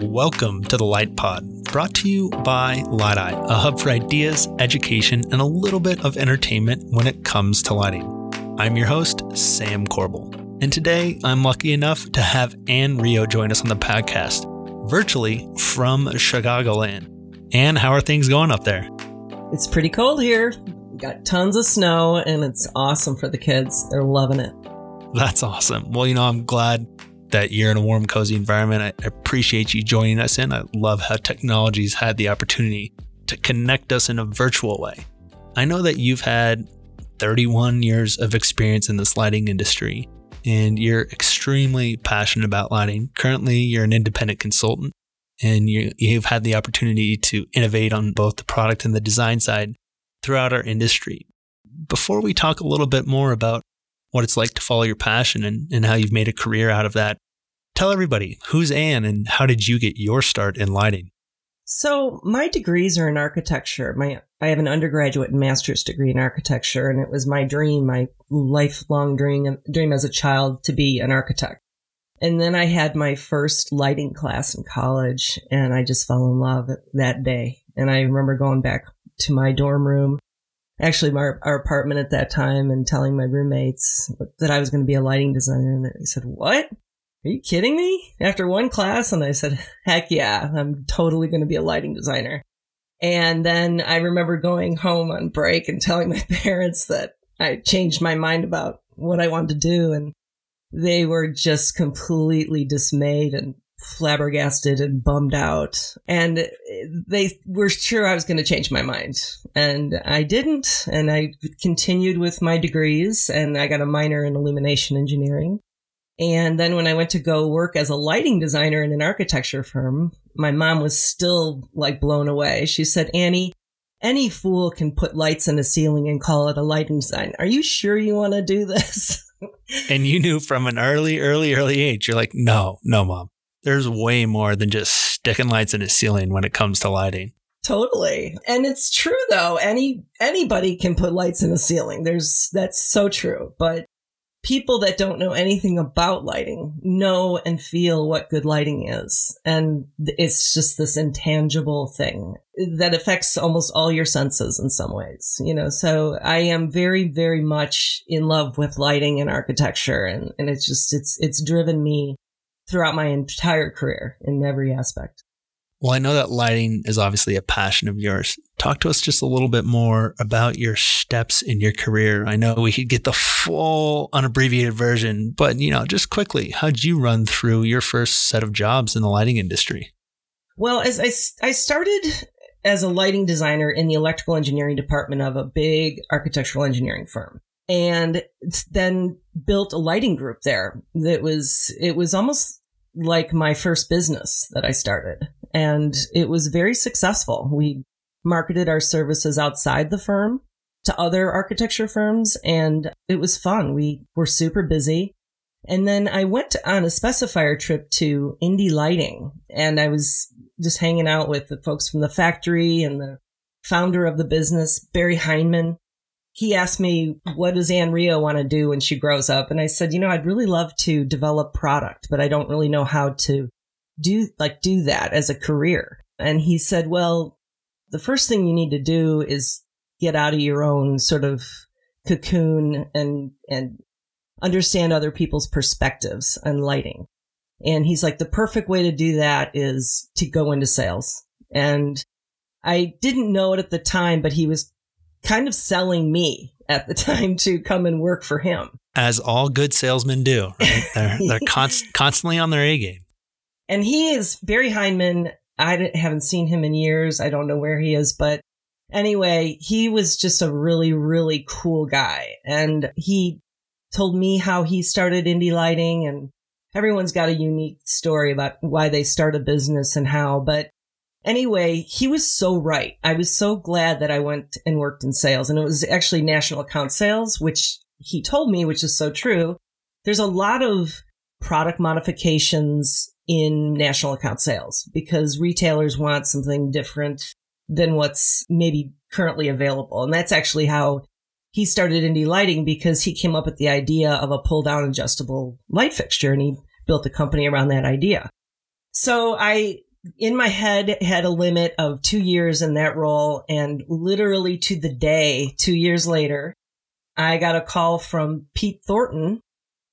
Welcome to the Light Pod, brought to you by Light-Eye, a hub for ideas, education, and a little bit of entertainment when it comes to lighting. I'm your host, Sam Corbel, and today I'm lucky enough to have Ann Rio join us on the podcast, virtually from Chicagoland. Ann, how are things going up there? It's pretty cold here. We got tons of snow, and it's awesome for the kids. They're loving it. That's awesome. Well, you know, I'm glad that you're in a warm, cozy environment. I appreciate you joining us in. I love how technology's had the opportunity to connect us in a virtual way. I know that you've had 31 years of experience in this lighting industry and you're extremely passionate about lighting. Currently, you're an independent consultant and you, you've had the opportunity to innovate on both the product and the design side throughout our industry. Before we talk a little bit more about what it's like to follow your passion and, and how you've made a career out of that. Tell everybody who's Anne and how did you get your start in lighting? So my degrees are in architecture. My I have an undergraduate and master's degree in architecture, and it was my dream, my lifelong dream dream as a child to be an architect. And then I had my first lighting class in college, and I just fell in love that day. And I remember going back to my dorm room actually my, our apartment at that time and telling my roommates that I was going to be a lighting designer. And they said, What? Are you kidding me? After one class? And I said, Heck yeah, I'm totally going to be a lighting designer. And then I remember going home on break and telling my parents that I changed my mind about what I wanted to do. And they were just completely dismayed and flabbergasted and bummed out. And they were sure I was going to change my mind. And I didn't. And I continued with my degrees and I got a minor in illumination engineering. And then when I went to go work as a lighting designer in an architecture firm, my mom was still like blown away. She said, Annie, any fool can put lights in a ceiling and call it a lighting design. Are you sure you want to do this? and you knew from an early, early, early age, you're like, no, no, mom there's way more than just sticking lights in a ceiling when it comes to lighting. Totally. And it's true though. Any anybody can put lights in a ceiling. There's that's so true. But people that don't know anything about lighting know and feel what good lighting is. And it's just this intangible thing that affects almost all your senses in some ways, you know. So I am very, very much in love with lighting and architecture and, and it's just it's it's driven me throughout my entire career in every aspect. Well, I know that lighting is obviously a passion of yours. Talk to us just a little bit more about your steps in your career. I know we could get the full unabbreviated version, but you know, just quickly, how'd you run through your first set of jobs in the lighting industry? Well, as I, I started as a lighting designer in the electrical engineering department of a big architectural engineering firm and then built a lighting group there that was it was almost like my first business that I started and it was very successful. We marketed our services outside the firm to other architecture firms and it was fun. We were super busy. And then I went on a specifier trip to Indy Lighting and I was just hanging out with the folks from the factory and the founder of the business, Barry Heineman he asked me, what does Ann Rio want to do when she grows up? And I said, you know, I'd really love to develop product, but I don't really know how to do, like, do that as a career. And he said, well, the first thing you need to do is get out of your own sort of cocoon and, and understand other people's perspectives and lighting. And he's like, the perfect way to do that is to go into sales. And I didn't know it at the time, but he was kind of selling me at the time to come and work for him. As all good salesmen do, right? They're, they're const- constantly on their A game. And he is Barry Heineman. I haven't seen him in years. I don't know where he is, but anyway, he was just a really, really cool guy. And he told me how he started Indy lighting and everyone's got a unique story about why they start a business and how, but Anyway, he was so right. I was so glad that I went and worked in sales. And it was actually national account sales, which he told me, which is so true. There's a lot of product modifications in national account sales because retailers want something different than what's maybe currently available. And that's actually how he started Indy lighting because he came up with the idea of a pull down adjustable light fixture and he built a company around that idea. So I in my head had a limit of two years in that role. And literally to the day, two years later, I got a call from Pete Thornton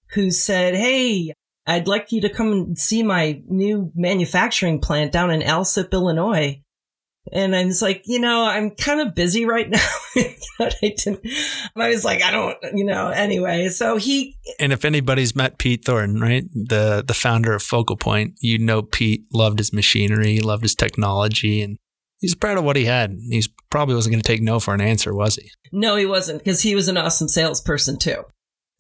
who said, Hey, I'd like you to come and see my new manufacturing plant down in Alsip, Illinois. And I was like, you know, I'm kind of busy right now. I didn't, I was like, I don't, you know, anyway. So he. And if anybody's met Pete Thornton, right, the the founder of Focal Point, you know Pete loved his machinery, loved his technology, and he's proud of what he had. He's probably wasn't going to take no for an answer, was he? No, he wasn't, because he was an awesome salesperson too.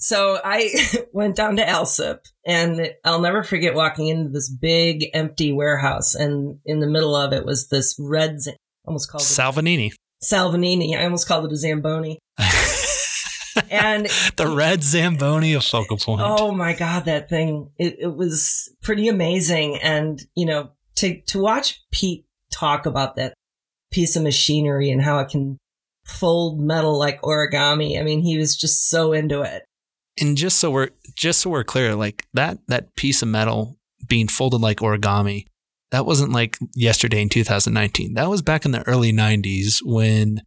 So I went down to Alsip and I'll never forget walking into this big empty warehouse and in the middle of it was this red, almost called Salvagnini. Salvagnini. I almost called it a Zamboni. and the red Zamboni of focal point. Oh my God, that thing. It, it was pretty amazing. And, you know, to, to watch Pete talk about that piece of machinery and how it can fold metal like origami. I mean, he was just so into it and just so we're just so we're clear, like that that piece of metal being folded like origami, that wasn't like yesterday in 2019. That was back in the early 90s when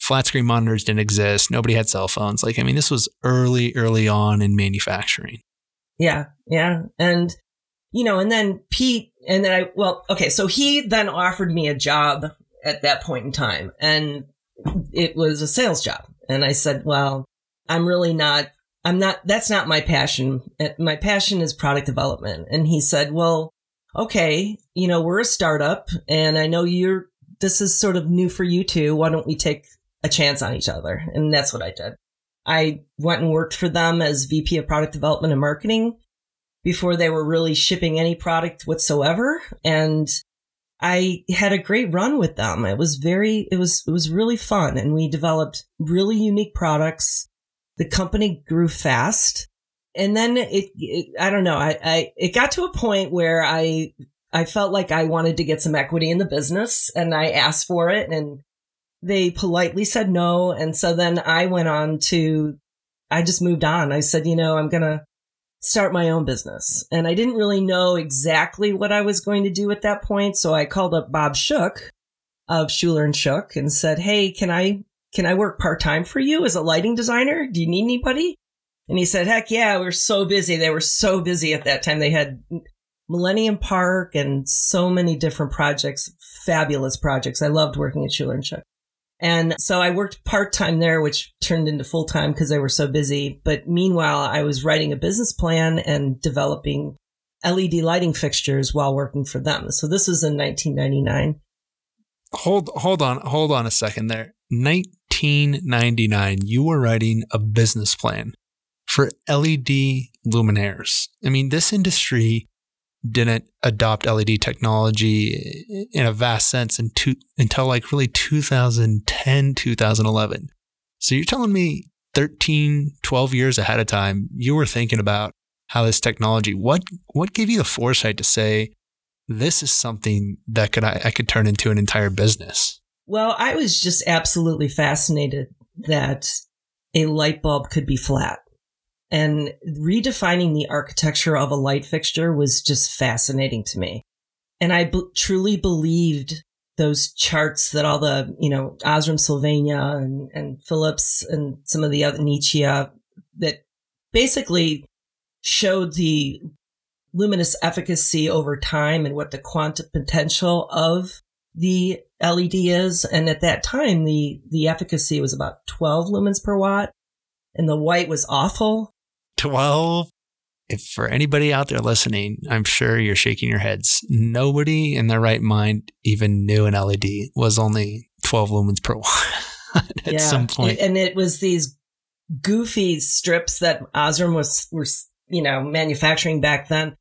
flat screen monitors didn't exist. Nobody had cell phones. Like I mean, this was early, early on in manufacturing. Yeah, yeah, and you know, and then Pete, and then I well, okay, so he then offered me a job at that point in time, and it was a sales job, and I said, well. I'm really not I'm not, that's not my passion. Uh, my passion is product development. And he said, well, okay, you know, we're a startup and I know you're, this is sort of new for you too. Why don't we take a chance on each other? And that's what I did. I went and worked for them as VP of product development and marketing before they were really shipping any product whatsoever. And I had a great run with them. It was very, it was, it was really fun. And we developed really unique products the company grew fast. And then it, it I don't know, I, I, it got to a point where I, I felt like I wanted to get some equity in the business and I asked for it and they politely said no. And so then I went on to, I just moved on. I said, you know, I'm going to start my own business. And I didn't really know exactly what I was going to do at that point. So I called up Bob Shook of Schuler and Shook and said, Hey, can I can I work part time for you as a lighting designer? Do you need anybody? And he said, heck yeah, we're so busy. They were so busy at that time. They had Millennium Park and so many different projects, fabulous projects. I loved working at Schuler and Shook. And so I worked part time there, which turned into full time because they were so busy. But meanwhile, I was writing a business plan and developing LED lighting fixtures while working for them. So this was in 1999. Hold, hold on, hold on a second there. 1999, you were writing a business plan for LED luminaires. I mean, this industry didn't adopt LED technology in a vast sense until like really 2010, 2011. So you're telling me 13, 12 years ahead of time, you were thinking about how this technology, what, what gave you the foresight to say, this is something that could, I, I could turn into an entire business? Well, I was just absolutely fascinated that a light bulb could be flat. And redefining the architecture of a light fixture was just fascinating to me. And I b- truly believed those charts that all the, you know, Osram Sylvania and, and Philips and some of the other Nichia that basically showed the luminous efficacy over time and what the quantum potential of the LED is. And at that time, the, the efficacy was about 12 lumens per watt and the white was awful. 12? If for anybody out there listening, I'm sure you're shaking your heads. Nobody in their right mind even knew an LED was only 12 lumens per watt at yeah. some point. And it was these goofy strips that Osram was, were, you know, manufacturing back then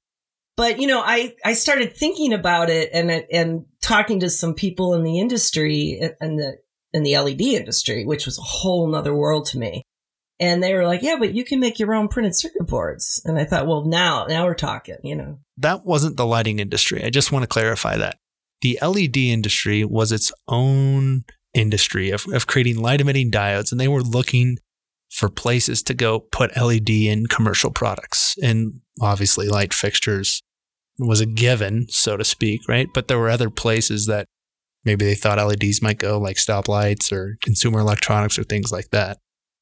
but you know, I I started thinking about it and and talking to some people in the industry and the in the LED industry, which was a whole nother world to me. And they were like, "Yeah, but you can make your own printed circuit boards." And I thought, "Well, now now we're talking," you know. That wasn't the lighting industry. I just want to clarify that. The LED industry was its own industry of, of creating light emitting diodes, and they were looking for places to go put LED in commercial products and obviously light fixtures was a given, so to speak, right? But there were other places that maybe they thought LEDs might go, like stoplights or consumer electronics or things like that.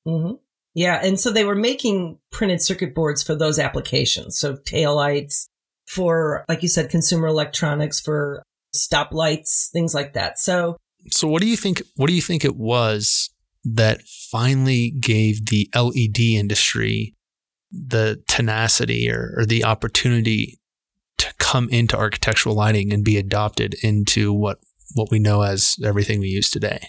Mm-hmm. Yeah, and so they were making printed circuit boards for those applications. So taillights for, like you said, consumer electronics for stoplights, things like that. So, so what do you think? What do you think it was that finally gave the LED industry the tenacity or, or the opportunity to come into architectural lighting and be adopted into what what we know as everything we use today?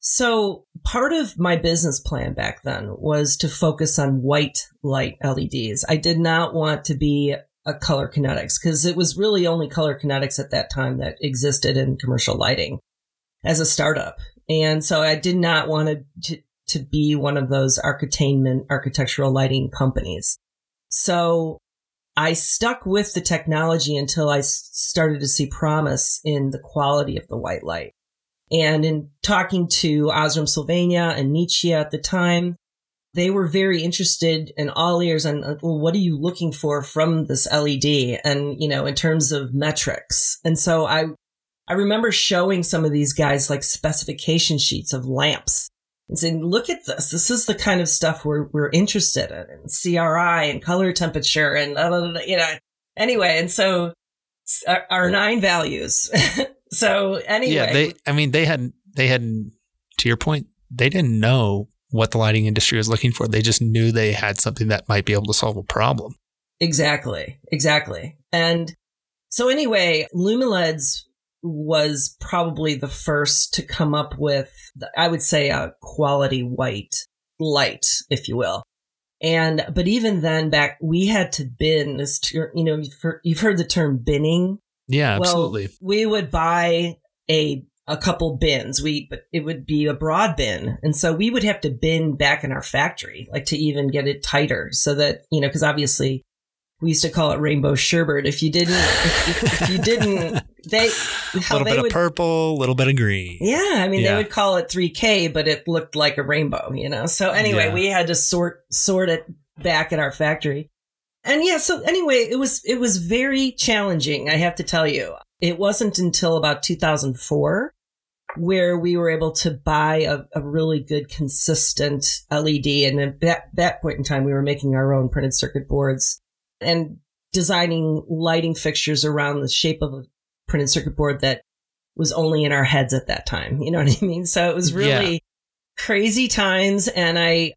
So, part of my business plan back then was to focus on white light LEDs. I did not want to be a color kinetics because it was really only color kinetics at that time that existed in commercial lighting as a startup. And so I did not want to, to be one of those architainment architectural lighting companies. So I stuck with the technology until I started to see promise in the quality of the white light. And in talking to Osram Sylvania and Nichia at the time, they were very interested in all ears on well, what are you looking for from this LED and, you know, in terms of metrics. And so I, I remember showing some of these guys like specification sheets of lamps and saying, look at this. This is the kind of stuff we're, we're interested in, and CRI and color temperature and, you know, anyway. And so our, R9 values. so anyway. Yeah. They, I mean, they had, they had, to your point, they didn't know what the lighting industry was looking for. They just knew they had something that might be able to solve a problem. Exactly. Exactly. And so anyway, Lumileds was probably the first to come up with, I would say, a quality white light, if you will. And, but even then back, we had to bin this, ter- you know, you've heard the term binning. Yeah, absolutely. Well, we would buy a, a couple bins. We, but it would be a broad bin. And so we would have to bin back in our factory, like to even get it tighter so that, you know, cause obviously we used to call it rainbow sherbet. If you didn't, if, if you didn't, they a little bit would, of purple, a little bit of green. Yeah, I mean yeah. they would call it 3K, but it looked like a rainbow, you know. So anyway, yeah. we had to sort sort it back at our factory, and yeah. So anyway, it was it was very challenging. I have to tell you, it wasn't until about 2004 where we were able to buy a, a really good, consistent LED, and at that, that point in time, we were making our own printed circuit boards and designing lighting fixtures around the shape of a printed circuit board that was only in our heads at that time. You know what I mean? So it was really yeah. crazy times and I,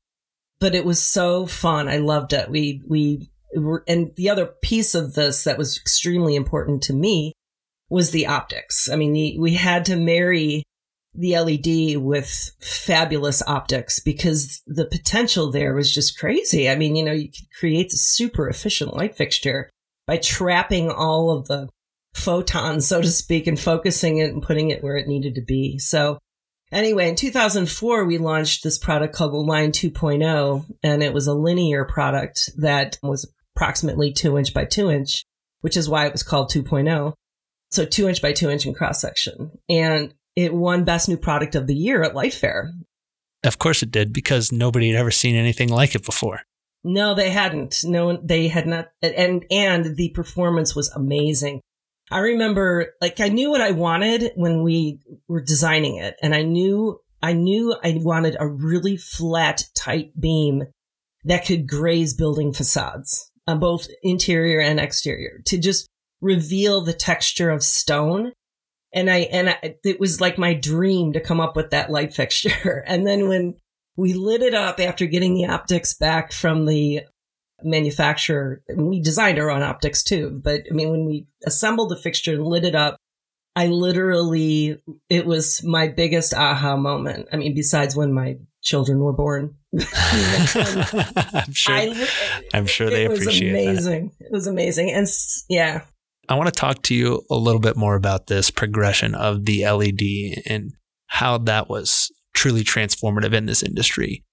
but it was so fun. I loved it. We, we were, and the other piece of this that was extremely important to me was the optics. I mean, the, we had to marry the LED with fabulous optics because the potential there was just crazy. I mean, you know, you could create a super efficient light fixture by trapping all of the photons, so to speak, and focusing it and putting it where it needed to be. So anyway, in 2004, we launched this product called Line 2.0, and it was a linear product that was approximately two inch by two inch, which is why it was called 2.0. So two inch by two inch in cross section. And it won Best New Product of the Year at Light Fair. Of course it did, because nobody had ever seen anything like it before. No, they hadn't. No, they had not. And, and the performance was amazing. I remember, like, I knew what I wanted when we were designing it. And I knew, I knew I wanted a really flat, tight beam that could graze building facades on both interior and exterior to just reveal the texture of stone and I and I, it was like my dream to come up with that light fixture. And then when we lit it up after getting the optics back from the manufacturer, we designed our own optics too. But I mean, when we assembled the fixture and lit it up, I literally it was my biggest aha moment. I mean, besides when my children were born. I'm sure. I, I'm sure they appreciate it. Was amazing. That. It was amazing, and yeah, I want to talk to you a little bit more about this progression of the LED and how that was truly transformative in this industry.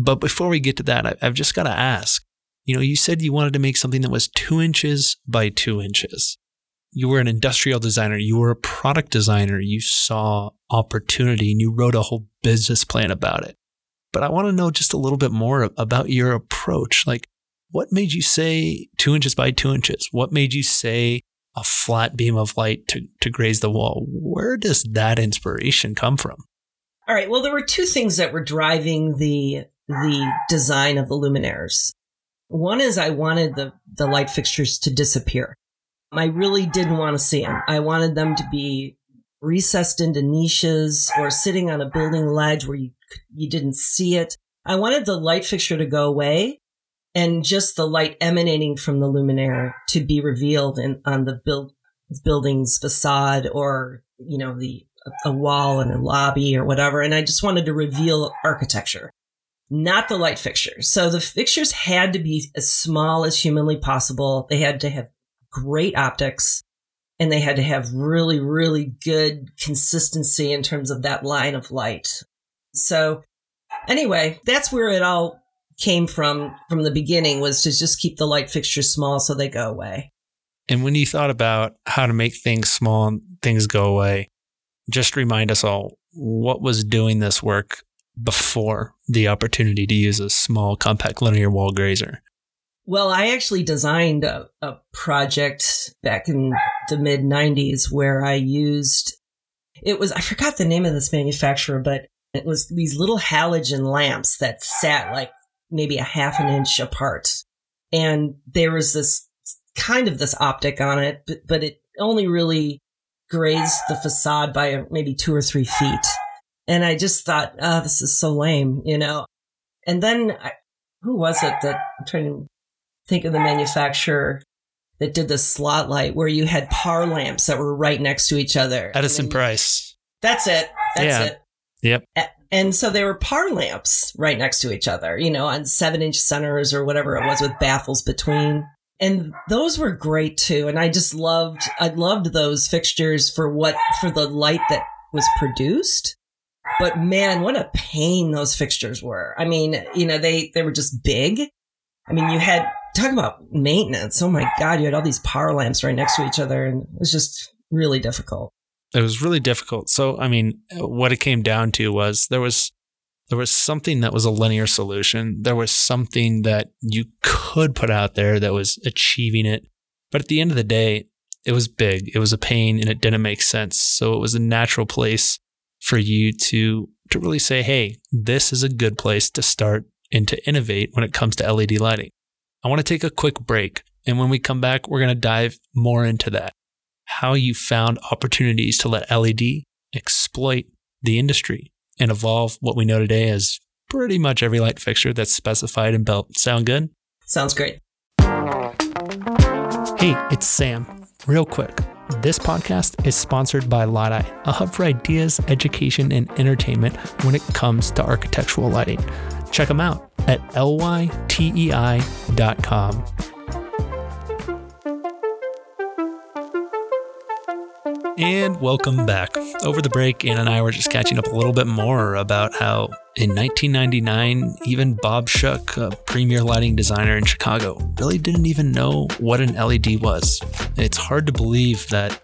But before we get to that, I've just got to ask you know, you said you wanted to make something that was two inches by two inches. You were an industrial designer, you were a product designer, you saw opportunity and you wrote a whole business plan about it. But I want to know just a little bit more about your approach. Like, what made you say two inches by two inches? What made you say a flat beam of light to, to graze the wall. Where does that inspiration come from? All right. Well, there were two things that were driving the the design of the luminaires. One is I wanted the the light fixtures to disappear. I really didn't want to see them. I wanted them to be recessed into niches or sitting on a building ledge where you you didn't see it. I wanted the light fixture to go away and just the light emanating from the luminaire to be revealed in, on the build, building's facade or, you know, the, a wall in a lobby or whatever. And I just wanted to reveal architecture, not the light fixtures. So the fixtures had to be as small as humanly possible. They had to have great optics and they had to have really, really good consistency in terms of that line of light. So anyway, that's where it all came from from the beginning was to just keep the light fixtures small so they go away. And when you thought about how to make things small and things go away, just remind us all what was doing this work before the opportunity to use a small compact linear wall grazer. Well, I actually designed a, a project back in the mid 90s where I used it was I forgot the name of this manufacturer, but it was these little halogen lamps that sat like maybe a half an inch apart. And there was this kind of this optic on it, but, but it only really grazed the facade by maybe two or three feet. And I just thought, oh, this is so lame, you know? And then I, who was it that I'm trying to think of the manufacturer that did the slot light where you had par lamps that were right next to each other? Edison Price. That's it. That's yeah. it. Yep. And so they were par lamps right next to each other, you know, on seven inch centers or whatever it was with baffles between. And those were great too. And I just loved, I loved those fixtures for what, for the light that was produced. But man, what a pain those fixtures were. I mean, you know, they, they were just big. I mean, you had, talk about maintenance. Oh my God, you had all these par lamps right next to each other and it was just really difficult it was really difficult. So, I mean, what it came down to was there was there was something that was a linear solution. There was something that you could put out there that was achieving it. But at the end of the day, it was big. It was a pain and it didn't make sense. So it was a natural place for you to to really say, "Hey, this is a good place to start and to innovate when it comes to LED lighting." I want to take a quick break, and when we come back, we're going to dive more into that how you found opportunities to let LED exploit the industry and evolve what we know today as pretty much every light fixture that's specified and built. Sound good? Sounds great. Hey, it's Sam. Real quick. This podcast is sponsored by Light a hub for ideas, education, and entertainment when it comes to architectural lighting. Check them out at lytei.com. And welcome back. Over the break, Ann and I were just catching up a little bit more about how in 1999, even Bob Shook, a premier lighting designer in Chicago, really didn't even know what an LED was. It's hard to believe that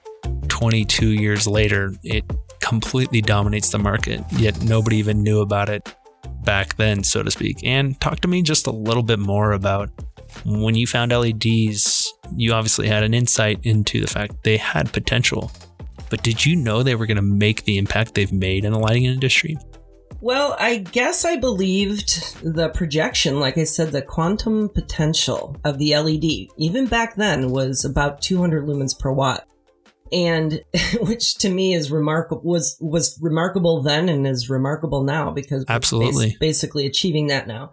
22 years later, it completely dominates the market, yet nobody even knew about it back then, so to speak. And talk to me just a little bit more about when you found LEDs, you obviously had an insight into the fact they had potential but did you know they were going to make the impact they've made in the lighting industry? Well, I guess I believed the projection, like I said, the quantum potential of the LED, even back then, was about 200 lumens per watt. And which to me is remarkable was was remarkable then and is remarkable now because absolutely bas- basically achieving that now.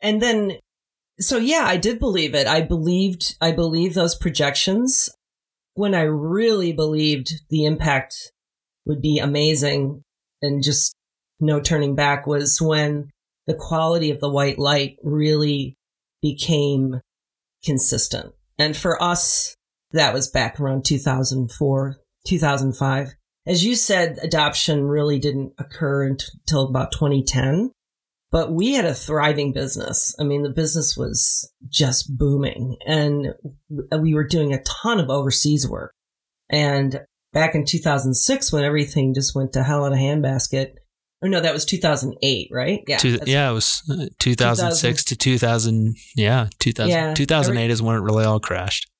And then so yeah, I did believe it. I believed I believed those projections when I really believed the impact would be amazing and just no turning back was when the quality of the white light really became consistent. And for us, that was back around 2004, 2005. As you said, adoption really didn't occur until about 2010 but we had a thriving business. I mean, the business was just booming and we were doing a ton of overseas work. And back in 2006, when everything just went to hell in a handbasket, or no, that was 2008, right? Yeah. Two, yeah, it was uh, 2006 2000, to 2000. Yeah, 2000, yeah, 2008 every, is when it really all crashed.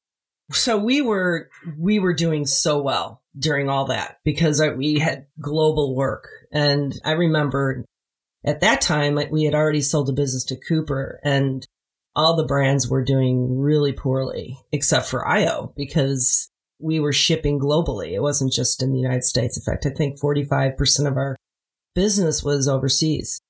so we were we were doing so well during all that because we had global work and i remember at that time we had already sold the business to cooper and all the brands were doing really poorly except for io because we were shipping globally it wasn't just in the united states in fact i think 45% of our business was overseas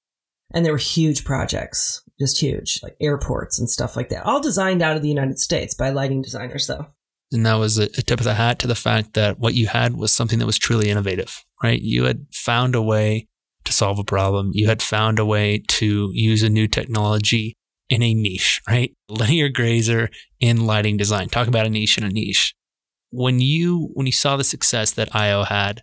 and there were huge projects, just huge, like airports and stuff like that, all designed out of the United States by lighting designers, though. And that was a, tip of the hat to the fact that what you had was something that was truly innovative, right? You had found a way to solve a problem. You had found a way to use a new technology in a niche, right? Linear grazer in lighting design. Talk about a niche in a niche. When you when you saw the success that IO had,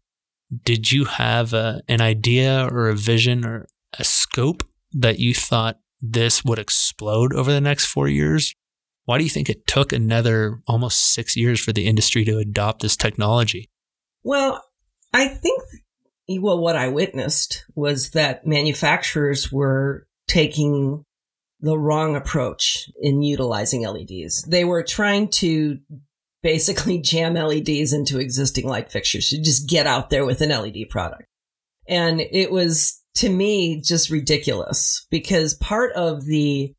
did you have a, an idea or a vision or a scope that you thought this would explode over the next four years? Why do you think it took another almost six years for the industry to adopt this technology? Well, I think, well, what I witnessed was that manufacturers were taking the wrong approach in utilizing LEDs. They were trying to basically jam LEDs into existing light fixtures to just get out there with an LED product. And it was to me just ridiculous because part of the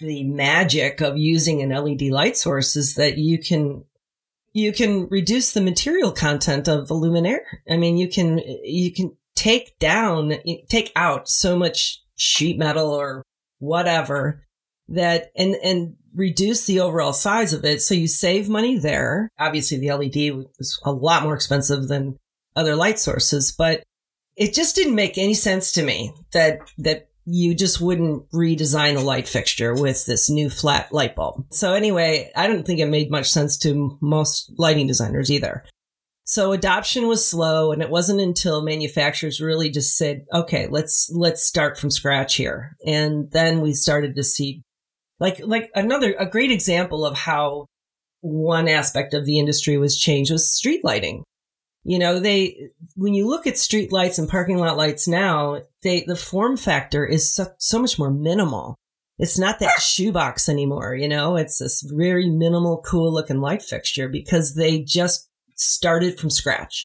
the magic of using an LED light source is that you can you can reduce the material content of the luminaire. I mean, you can you can take down take out so much sheet metal or whatever that and and reduce the overall size of it so you save money there. Obviously the LED is a lot more expensive than other light sources, but it just didn't make any sense to me that that you just wouldn't redesign the light fixture with this new flat light bulb. So anyway, I don't think it made much sense to most lighting designers either. So adoption was slow and it wasn't until manufacturers really just said, "Okay, let's let's start from scratch here." And then we started to see like like another a great example of how one aspect of the industry was changed was street lighting. You know, they, when you look at street lights and parking lot lights now, they, the form factor is so, so much more minimal. It's not that shoebox anymore, you know, it's this very minimal, cool looking light fixture because they just started from scratch.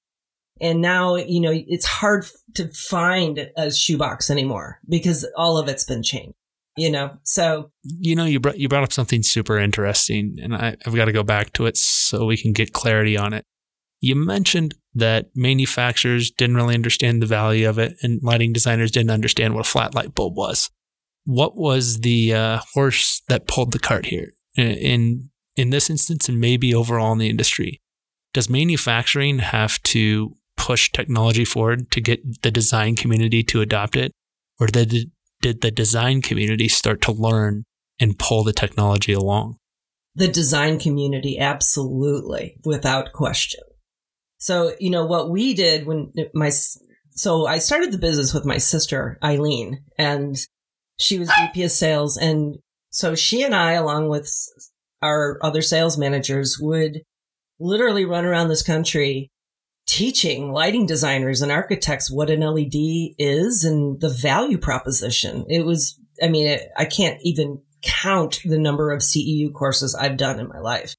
And now, you know, it's hard to find a shoebox anymore because all of it's been changed you know so you know you brought you brought up something super interesting and I, i've got to go back to it so we can get clarity on it you mentioned that manufacturers didn't really understand the value of it and lighting designers didn't understand what a flat light bulb was. What was the uh, horse that pulled the cart here? In in this instance, and maybe overall in the industry, does manufacturing have to push technology forward to get the design community to adopt it, or did did the design community start to learn and pull the technology along? The design community, absolutely, without question. So, you know, what we did when my, so I started the business with my sister, Eileen, and she was VP of sales. And so she and I, along with our other sales managers, would literally run around this country teaching lighting designers and architects what an LED is and the value proposition. It was, I mean, it, I can't even count the number of CEU courses I've done in my life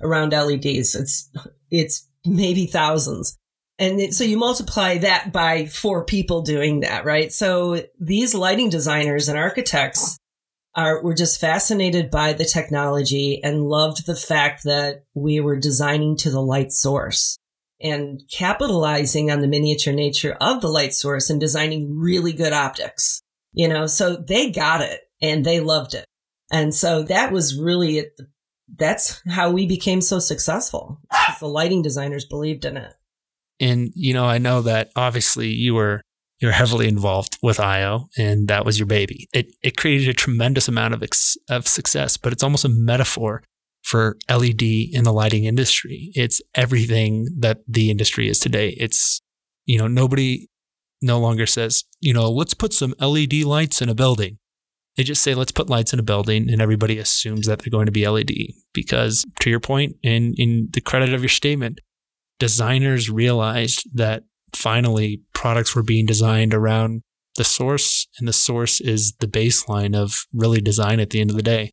around LEDs. It's, it's maybe thousands. And it, so you multiply that by four people doing that, right? So these lighting designers and architects are, were just fascinated by the technology and loved the fact that we were designing to the light source and capitalizing on the miniature nature of the light source and designing really good optics. You know, so they got it and they loved it. And so that was really at the that's how we became so successful. The lighting designers believed in it. And you know, I know that obviously you were you're heavily involved with IO, and that was your baby. It it created a tremendous amount of ex- of success, but it's almost a metaphor for LED in the lighting industry. It's everything that the industry is today. It's you know nobody no longer says you know let's put some LED lights in a building. They just say, let's put lights in a building, and everybody assumes that they're going to be LED. Because to your point, in, in the credit of your statement, designers realized that finally products were being designed around the source, and the source is the baseline of really design at the end of the day.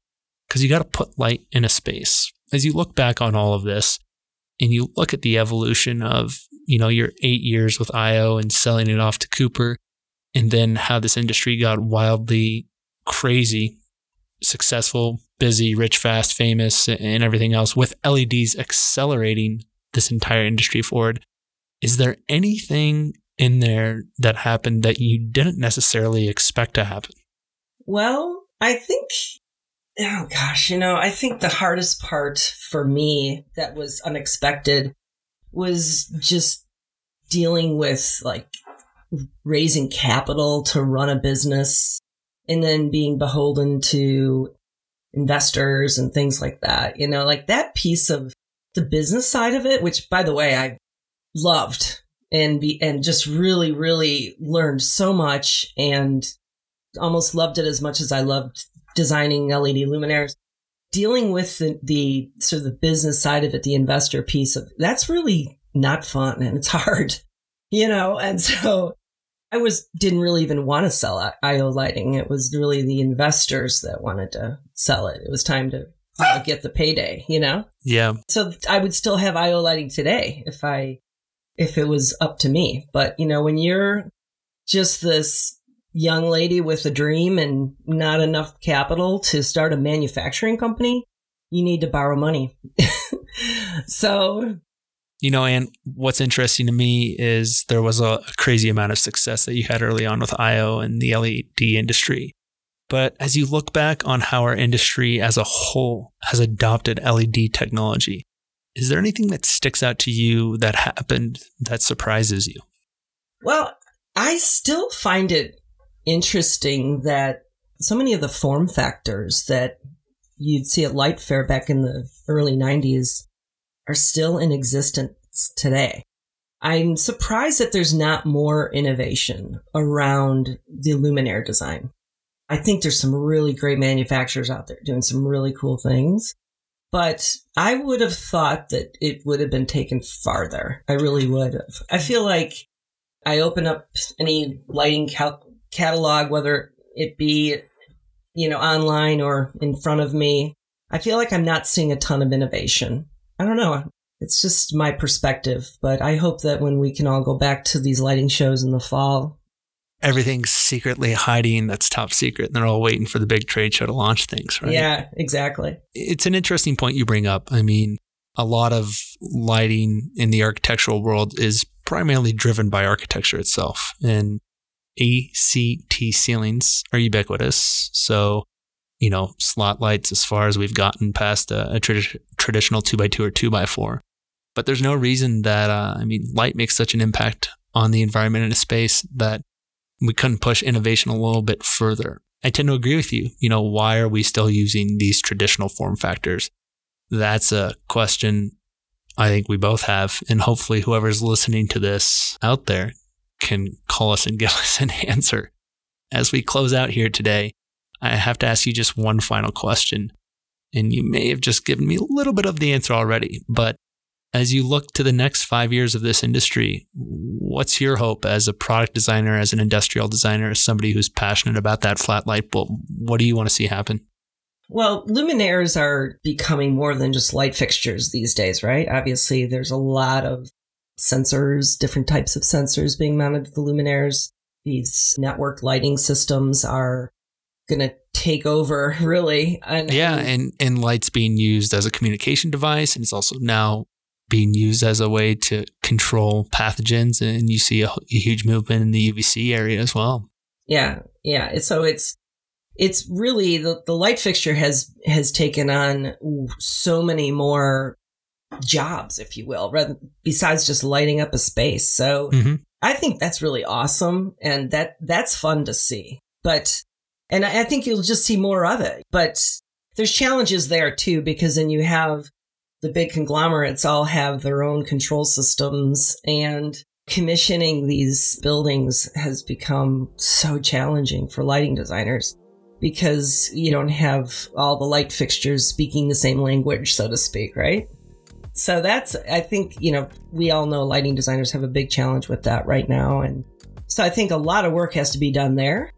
because you got to put light in a space. As you look back on all of this and you look at the evolution of, you know, your eight years with IO and selling it off to Cooper, and then how this industry got wildly crazy, successful, busy, rich, fast, famous, and everything else with LEDs accelerating this entire industry forward. Is there anything in there that happened that you didn't necessarily expect to happen? Well, I think, oh gosh, you know, I think the hardest part for me that was unexpected was just dealing with like raising capital to run a business and then being beholden to investors and things like that. You know, like that piece of the business side of it, which by the way, I loved and be, and just really, really learned so much and almost loved it as much as I loved designing LED luminaires. Dealing with the, the sort of the business side of it, the investor piece of that's really not fun and it's hard, you know? And so I was, didn't really even want to sell IO lighting. It was really the investors that wanted to sell it. It was time to know, get the payday, you know? Yeah. So I would still have IO lighting today if I, if it was up to me. But, you know, when you're just this young lady with a dream and not enough capital to start a manufacturing company, you need to borrow money. so, you know, and what's interesting to me is there was a, crazy amount of success that you had early on with IO and the LED industry. But as you look back on how our industry as a whole has adopted LED technology, is there anything that sticks out to you that happened that surprises you? Well, I still find it interesting that so many of the form factors that you'd see at Light Fair back in the early 90s are still in existence today. I'm surprised that there's not more innovation around the luminaire design. I think there's some really great manufacturers out there doing some really cool things, but I would have thought that it would have been taken farther. I really would have. I feel like I open up any lighting cal- catalog, whether it be, you know, online or in front of me. I feel like I'm not seeing a ton of innovation. I don't know. It's just my perspective, but I hope that when we can all go back to these lighting shows in the fall, everything's secretly hiding that's top secret and they're all waiting for the big trade show to launch things, right? Yeah, exactly. It's an interesting point you bring up. I mean, a lot of lighting in the architectural world is primarily driven by architecture itself. And ACT ceilings are ubiquitous. So, you know, slot lights as far as we've gotten past a, a tradi- traditional 2x2 or 2x4. But there's no reason that, uh, I mean, light makes such an impact on the environment in a space that we couldn't push innovation a little bit further. I tend to agree with you. You know, why are we still using these traditional form factors? That's a question I think we both have. And hopefully, whoever's listening to this out there can call us and give us an answer. As we close out here today, I have to ask you just one final question. And you may have just given me a little bit of the answer already, but as you look to the next five years of this industry, what's your hope as a product designer, as an industrial designer, as somebody who's passionate about that flat light bulb? What do you want to see happen? Well, luminaires are becoming more than just light fixtures these days, right? Obviously, there's a lot of sensors, different types of sensors being mounted to the luminaires. These network lighting systems are going to take over, really. And, yeah, and, and lights being used as a communication device, and it's also now being used as a way to control pathogens. And you see a, a huge movement in the UVC area as well. Yeah, yeah. So it's it's really the, the light fixture has has taken on so many more jobs, if you will, rather besides just lighting up a space. So mm-hmm. I think that's really awesome, and that that's fun to see. But and I, think you'll just see more of it. But there's challenges there too because then you have the big conglomerates all have their own control systems and commissioning these buildings has become so challenging for lighting designers because you don't have all the light fixtures speaking the same language, so to speak, right? So that's, I think, you know, we all know lighting designers have a big challenge with that right now. And so I think a lot of work has to be done there.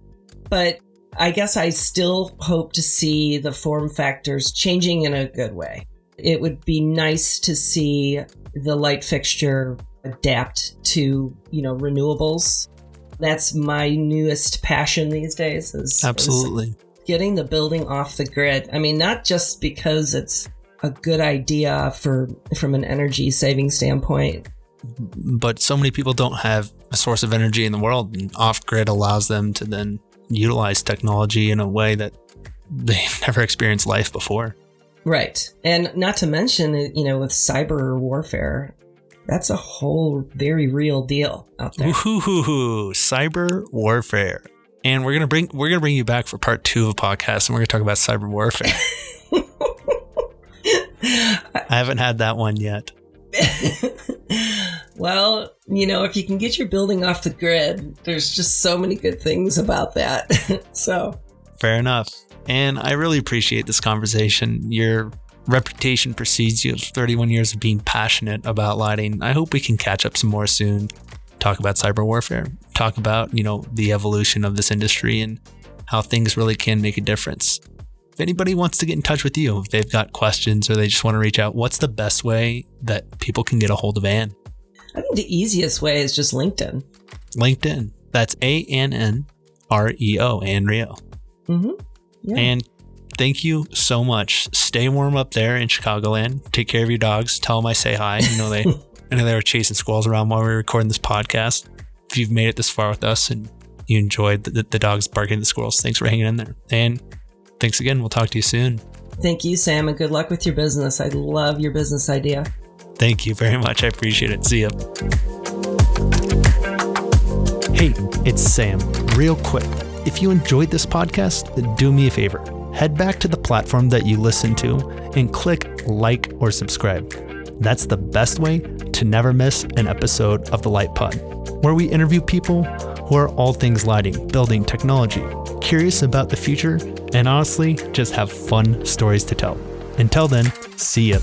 But I guess I still hope to see the form factors changing in a good way. It would be nice to see the light fixture adapt to, you know, renewables. That's my newest passion these days is absolutely is getting the building off the grid. I mean, not just because it's a good idea for from an energy saving standpoint, but so many people don't have a source of energy in the world and off grid allows them to then utilize technology in a way that they've never experienced life before. Right. And not to mention, you know, with cyber warfare, that's a whole very real deal out there. Ooh, cyber warfare. And we're gonna bring we're gonna bring you back for part two of a podcast and we're gonna talk about cyber warfare. I haven't had that one yet. well, you know, if you can get your building off the grid, there's just so many good things about that. so, fair enough. And I really appreciate this conversation. Your reputation precedes you of 31 years of being passionate about lighting. I hope we can catch up some more soon. Talk about cyber warfare. Talk about, you know, the evolution of this industry and how things really can make a difference if anybody wants to get in touch with you, if they've got questions or they just want to reach out, what's the best way that people can get a hold of Ann? I think the easiest way is just LinkedIn. LinkedIn. That's A N N R E O, Ann Reo. Mm-hmm. Yeah. And thank you so much. Stay warm up there in Chicagoland. Take care of your dogs. Tell them I say hi. You know they, I know they were chasing squirrels around while we were recording this podcast. If you've made it this far with us and you enjoyed the, the, the dogs barking at the squirrels, thanks for hanging in there. And Thanks again. We'll talk to you soon. Thank you, Sam, and good luck with your business. I love your business idea. Thank you very much. I appreciate it. See ya. Hey, it's Sam. Real quick, if you enjoyed this podcast, do me a favor. Head back to the platform that you listen to and click like or subscribe. That's the best way to never miss an episode of The Light Pod, where we interview people who are all things lighting, building, technology, curious about the future, and honestly, just have fun stories to tell. Until then, see ya.